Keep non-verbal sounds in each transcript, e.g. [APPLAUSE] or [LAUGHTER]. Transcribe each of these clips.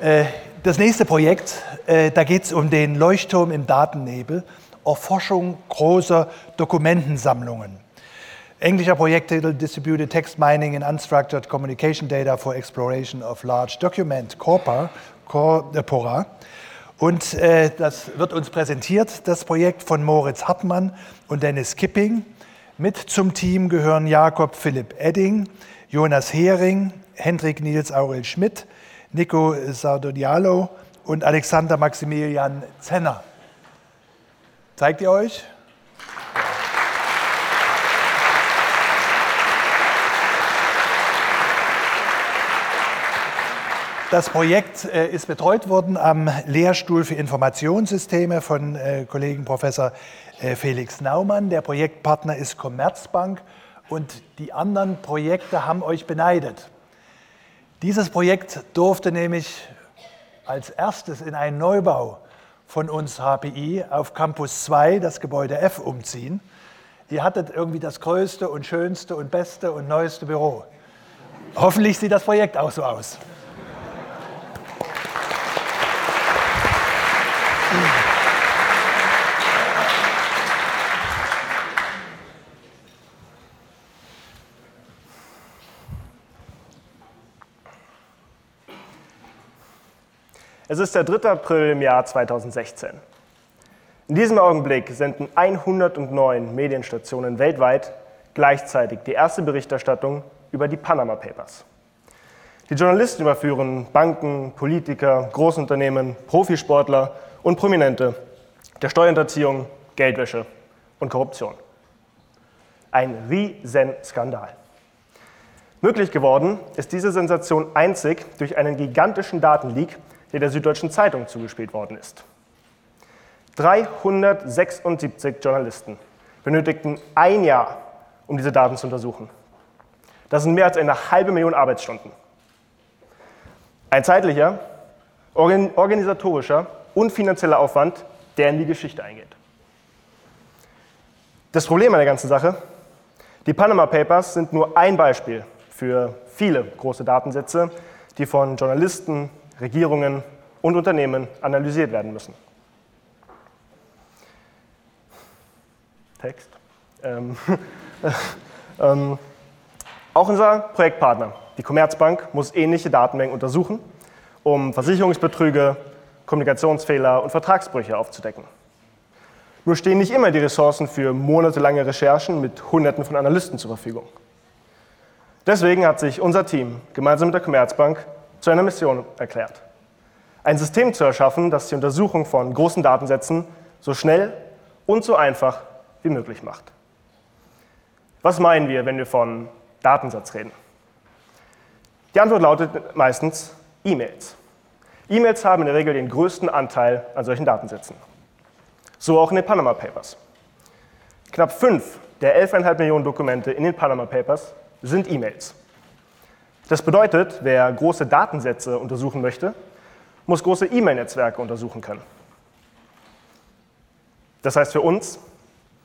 Äh, das nächste Projekt, äh, da geht es um den Leuchtturm im Datennebel, Erforschung großer Dokumentensammlungen. Englischer Projekttitel Distributed Text Mining in Unstructured Communication Data for Exploration of Large Document Corpora. Corpora. Und äh, das wird uns präsentiert, das Projekt von Moritz Hartmann und Dennis Kipping. Mit zum Team gehören Jakob Philipp Edding, Jonas Hering, Hendrik Nils Aurel Schmidt, Nico Sardonialo und Alexander Maximilian Zenner. Zeigt ihr euch? Das Projekt äh, ist betreut worden am Lehrstuhl für Informationssysteme von äh, Kollegen Professor äh, Felix Naumann. Der Projektpartner ist Commerzbank und die anderen Projekte haben euch beneidet. Dieses Projekt durfte nämlich als erstes in einen Neubau von uns HPI auf Campus 2, das Gebäude F, umziehen. Ihr hattet irgendwie das größte und schönste und beste und neueste Büro. Hoffentlich sieht das Projekt auch so aus. Es ist der 3. April im Jahr 2016. In diesem Augenblick senden 109 Medienstationen weltweit gleichzeitig die erste Berichterstattung über die Panama Papers. Die Journalisten überführen Banken, Politiker, Großunternehmen, Profisportler und Prominente der Steuerhinterziehung, Geldwäsche und Korruption. Ein Riesenskandal. Möglich geworden ist diese Sensation einzig durch einen gigantischen Datenleak, der der Süddeutschen Zeitung zugespielt worden ist. 376 Journalisten benötigten ein Jahr, um diese Daten zu untersuchen. Das sind mehr als eine halbe Million Arbeitsstunden. Ein zeitlicher, organisatorischer und finanzieller Aufwand, der in die Geschichte eingeht. Das Problem an der ganzen Sache, die Panama Papers sind nur ein Beispiel für viele große Datensätze, die von Journalisten, Regierungen und Unternehmen analysiert werden müssen. Text. Ähm, [LAUGHS] ähm, auch unser Projektpartner, die Commerzbank, muss ähnliche Datenmengen untersuchen, um Versicherungsbetrüge, Kommunikationsfehler und Vertragsbrüche aufzudecken. Nur stehen nicht immer die Ressourcen für monatelange Recherchen mit Hunderten von Analysten zur Verfügung. Deswegen hat sich unser Team gemeinsam mit der Commerzbank zu einer Mission erklärt. Ein System zu erschaffen, das die Untersuchung von großen Datensätzen so schnell und so einfach wie möglich macht. Was meinen wir, wenn wir von Datensatz reden? Die Antwort lautet meistens E-Mails. E-Mails haben in der Regel den größten Anteil an solchen Datensätzen. So auch in den Panama Papers. Knapp fünf der 11,5 Millionen Dokumente in den Panama Papers sind E-Mails. Das bedeutet, wer große Datensätze untersuchen möchte, muss große E-Mail-Netzwerke untersuchen können. Das heißt für uns,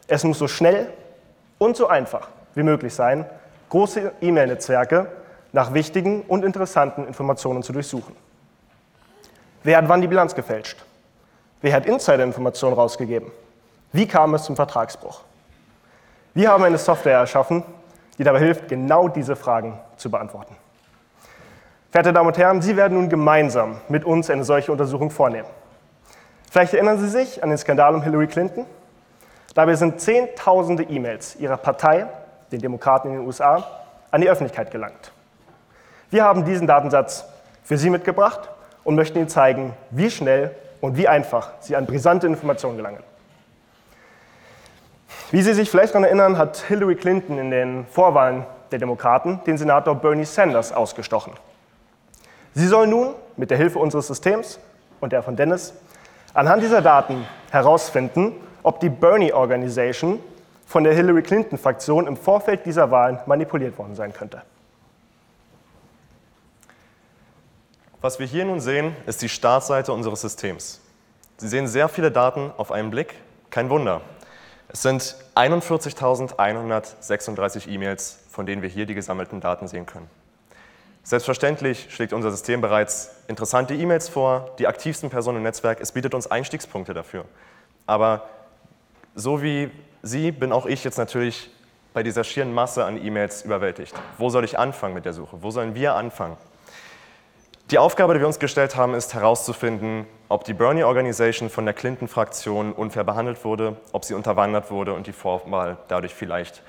es muss so schnell und so einfach wie möglich sein, große E-Mail-Netzwerke nach wichtigen und interessanten Informationen zu durchsuchen. Wer hat wann die Bilanz gefälscht? Wer hat Insider-Informationen rausgegeben? Wie kam es zum Vertragsbruch? Wir haben eine Software erschaffen, die dabei hilft, genau diese Fragen zu beantworten. Verehrte Damen und Herren, Sie werden nun gemeinsam mit uns eine solche Untersuchung vornehmen. Vielleicht erinnern Sie sich an den Skandal um Hillary Clinton. Dabei sind Zehntausende E-Mails Ihrer Partei, den Demokraten in den USA, an die Öffentlichkeit gelangt. Wir haben diesen Datensatz für Sie mitgebracht und möchten Ihnen zeigen, wie schnell und wie einfach Sie an brisante Informationen gelangen. Wie Sie sich vielleicht daran erinnern, hat Hillary Clinton in den Vorwahlen der Demokraten den Senator Bernie Sanders ausgestochen. Sie soll nun mit der Hilfe unseres Systems und der von Dennis anhand dieser Daten herausfinden, ob die Bernie Organization von der Hillary Clinton-Fraktion im Vorfeld dieser Wahlen manipuliert worden sein könnte. Was wir hier nun sehen, ist die Startseite unseres Systems. Sie sehen sehr viele Daten auf einen Blick. Kein Wunder. Es sind 41.136 E-Mails, von denen wir hier die gesammelten Daten sehen können. Selbstverständlich schlägt unser System bereits interessante E-Mails vor, die aktivsten Personen im Netzwerk. Es bietet uns Einstiegspunkte dafür. Aber so wie Sie bin auch ich jetzt natürlich bei dieser schieren Masse an E-Mails überwältigt. Wo soll ich anfangen mit der Suche? Wo sollen wir anfangen? Die Aufgabe, die wir uns gestellt haben, ist herauszufinden, ob die Bernie Organization von der Clinton-Fraktion unfair behandelt wurde, ob sie unterwandert wurde und die Vorwahl dadurch vielleicht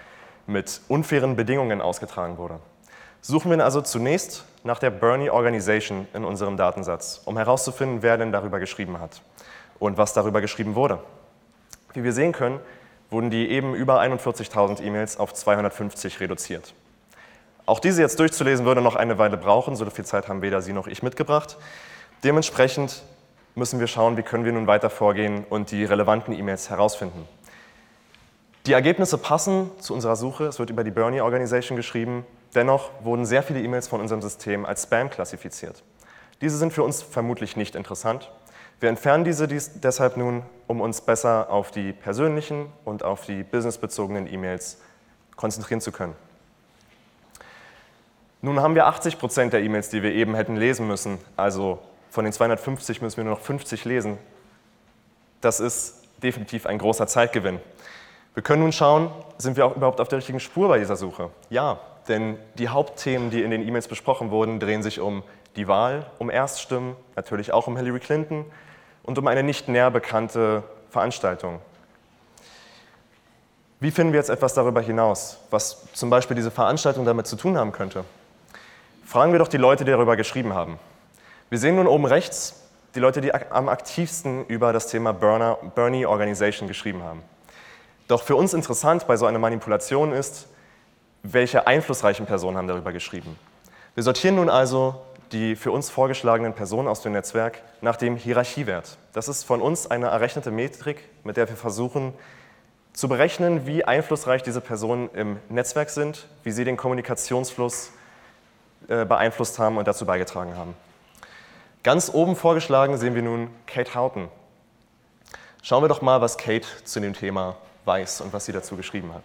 mit unfairen Bedingungen ausgetragen wurde. Suchen wir also zunächst nach der Bernie Organization in unserem Datensatz, um herauszufinden, wer denn darüber geschrieben hat und was darüber geschrieben wurde. Wie wir sehen können, wurden die eben über 41.000 E-Mails auf 250 reduziert. Auch diese jetzt durchzulesen würde noch eine Weile brauchen, so viel Zeit haben weder Sie noch ich mitgebracht. Dementsprechend müssen wir schauen, wie können wir nun weiter vorgehen und die relevanten E-Mails herausfinden. Die Ergebnisse passen zu unserer Suche, es wird über die Bernie Organization geschrieben, dennoch wurden sehr viele E-Mails von unserem System als Spam klassifiziert. Diese sind für uns vermutlich nicht interessant. Wir entfernen diese deshalb nun, um uns besser auf die persönlichen und auf die businessbezogenen E-Mails konzentrieren zu können. Nun haben wir 80 Prozent der E-Mails, die wir eben hätten lesen müssen. Also von den 250 müssen wir nur noch 50 lesen. Das ist definitiv ein großer Zeitgewinn. Wir können nun schauen, sind wir auch überhaupt auf der richtigen Spur bei dieser Suche? Ja, denn die Hauptthemen, die in den E-Mails besprochen wurden, drehen sich um die Wahl, um Erststimmen, natürlich auch um Hillary Clinton und um eine nicht näher bekannte Veranstaltung. Wie finden wir jetzt etwas darüber hinaus, was zum Beispiel diese Veranstaltung damit zu tun haben könnte? Fragen wir doch die Leute, die darüber geschrieben haben. Wir sehen nun oben rechts die Leute, die am aktivsten über das Thema Bernie Organization geschrieben haben. Doch für uns interessant bei so einer Manipulation ist, welche einflussreichen Personen haben darüber geschrieben. Wir sortieren nun also die für uns vorgeschlagenen Personen aus dem Netzwerk nach dem Hierarchiewert. Das ist von uns eine errechnete Metrik, mit der wir versuchen zu berechnen, wie einflussreich diese Personen im Netzwerk sind, wie sie den Kommunikationsfluss äh, beeinflusst haben und dazu beigetragen haben. Ganz oben vorgeschlagen sehen wir nun Kate Houghton. Schauen wir doch mal, was Kate zu dem Thema weiß und was sie dazu geschrieben hat.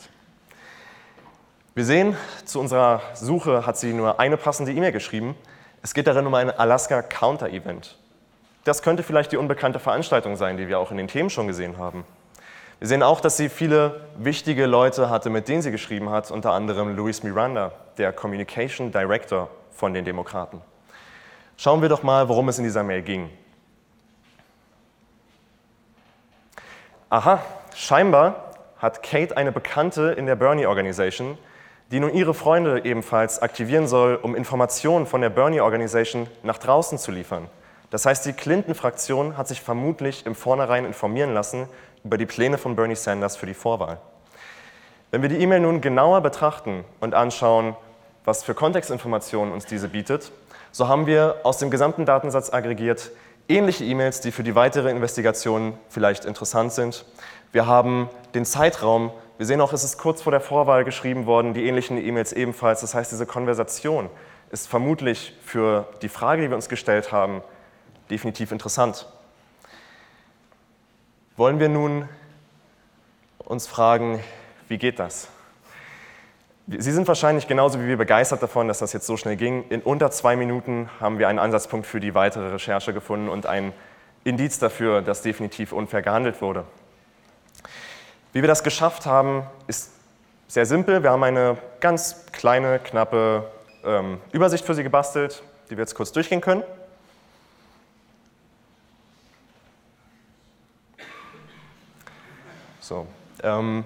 Wir sehen, zu unserer Suche hat sie nur eine passende E-Mail geschrieben. Es geht darin um ein Alaska Counter Event. Das könnte vielleicht die unbekannte Veranstaltung sein, die wir auch in den Themen schon gesehen haben. Wir sehen auch, dass sie viele wichtige Leute hatte, mit denen sie geschrieben hat, unter anderem Luis Miranda, der Communication Director von den Demokraten. Schauen wir doch mal, worum es in dieser Mail ging. Aha, scheinbar hat Kate eine Bekannte in der Bernie Organization, die nun ihre Freunde ebenfalls aktivieren soll, um Informationen von der Bernie Organization nach draußen zu liefern. Das heißt, die Clinton-Fraktion hat sich vermutlich im Vornherein informieren lassen über die Pläne von Bernie Sanders für die Vorwahl. Wenn wir die E-Mail nun genauer betrachten und anschauen, was für Kontextinformationen uns diese bietet, so haben wir aus dem gesamten Datensatz aggregiert ähnliche E-Mails, die für die weitere Investigation vielleicht interessant sind. Wir haben den Zeitraum, wir sehen auch, es ist kurz vor der Vorwahl geschrieben worden, die ähnlichen E-Mails ebenfalls. Das heißt, diese Konversation ist vermutlich für die Frage, die wir uns gestellt haben, definitiv interessant. Wollen wir nun uns fragen, wie geht das? Sie sind wahrscheinlich genauso wie wir begeistert davon, dass das jetzt so schnell ging. In unter zwei Minuten haben wir einen Ansatzpunkt für die weitere Recherche gefunden und ein Indiz dafür, dass definitiv unfair gehandelt wurde. Wie wir das geschafft haben, ist sehr simpel. Wir haben eine ganz kleine, knappe ähm, Übersicht für Sie gebastelt, die wir jetzt kurz durchgehen können. So, ähm,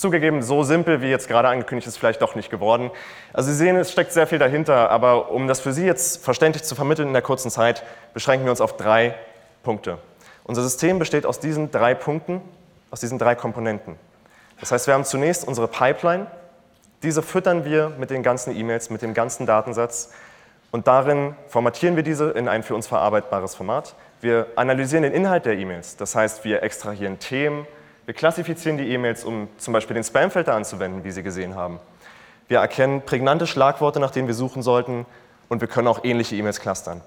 Zugegeben, so simpel wie jetzt gerade angekündigt ist, vielleicht doch nicht geworden. Also Sie sehen, es steckt sehr viel dahinter, aber um das für Sie jetzt verständlich zu vermitteln in der kurzen Zeit, beschränken wir uns auf drei Punkte. Unser System besteht aus diesen drei Punkten, aus diesen drei Komponenten. Das heißt, wir haben zunächst unsere Pipeline, diese füttern wir mit den ganzen E-Mails, mit dem ganzen Datensatz und darin formatieren wir diese in ein für uns verarbeitbares Format. Wir analysieren den Inhalt der E-Mails, das heißt, wir extrahieren Themen, wir klassifizieren die E-Mails, um zum Beispiel den Spamfilter anzuwenden, wie Sie gesehen haben. Wir erkennen prägnante Schlagworte, nach denen wir suchen sollten, und wir können auch ähnliche E-Mails clustern.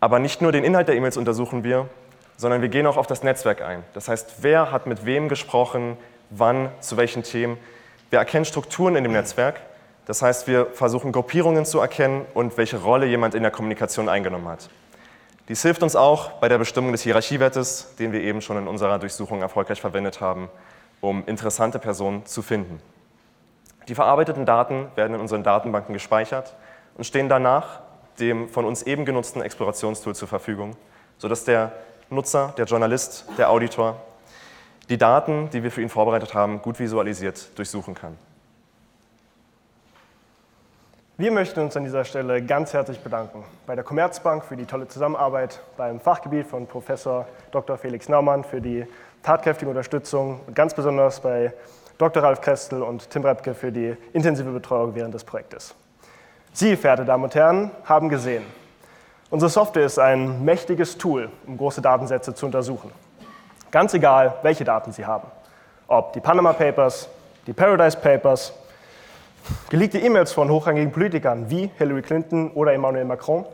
Aber nicht nur den Inhalt der E-Mails untersuchen wir, sondern wir gehen auch auf das Netzwerk ein. Das heißt, wer hat mit wem gesprochen, wann, zu welchen Themen. Wir erkennen Strukturen in dem Netzwerk. Das heißt, wir versuchen Gruppierungen zu erkennen und welche Rolle jemand in der Kommunikation eingenommen hat. Dies hilft uns auch bei der Bestimmung des Hierarchiewertes, den wir eben schon in unserer Durchsuchung erfolgreich verwendet haben, um interessante Personen zu finden. Die verarbeiteten Daten werden in unseren Datenbanken gespeichert und stehen danach dem von uns eben genutzten Explorationstool zur Verfügung, sodass der Nutzer, der Journalist, der Auditor die Daten, die wir für ihn vorbereitet haben, gut visualisiert durchsuchen kann. Wir möchten uns an dieser Stelle ganz herzlich bedanken bei der Commerzbank für die tolle Zusammenarbeit, beim Fachgebiet von Professor Dr. Felix Naumann für die tatkräftige Unterstützung und ganz besonders bei Dr. Ralf Krestel und Tim Repke für die intensive Betreuung während des Projektes. Sie, verehrte Damen und Herren, haben gesehen, unsere Software ist ein mächtiges Tool, um große Datensätze zu untersuchen. Ganz egal, welche Daten Sie haben. Ob die Panama Papers, die Paradise Papers, geleakte E-Mails von hochrangigen Politikern wie Hillary Clinton oder Emmanuel Macron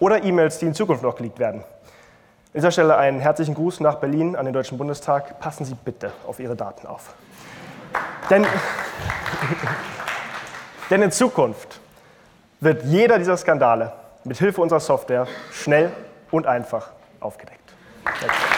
oder E-Mails, die in Zukunft noch geleakt werden. An dieser Stelle einen herzlichen Gruß nach Berlin an den Deutschen Bundestag. Passen Sie bitte auf Ihre Daten auf. Denn, [LAUGHS] denn in Zukunft wird jeder dieser Skandale mit Hilfe unserer Software schnell und einfach aufgedeckt. Danke.